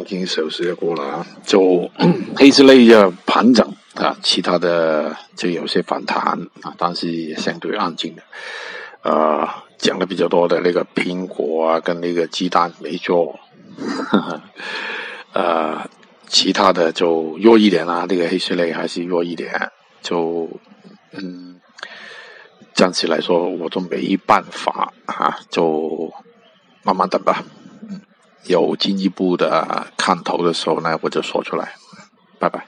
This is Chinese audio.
黄金首时也过了啊，就黑色类要盘整啊，其他的就有些反弹啊，但是也相对安静的。呃，讲的比较多的那个苹果啊，跟那个鸡蛋没做，呃，其他的就弱一点啦，那个黑色类还是弱一点，就嗯，暂时来说我都没办法啊，就慢慢等吧。有进一步的看头的时候呢，我就说出来。拜拜。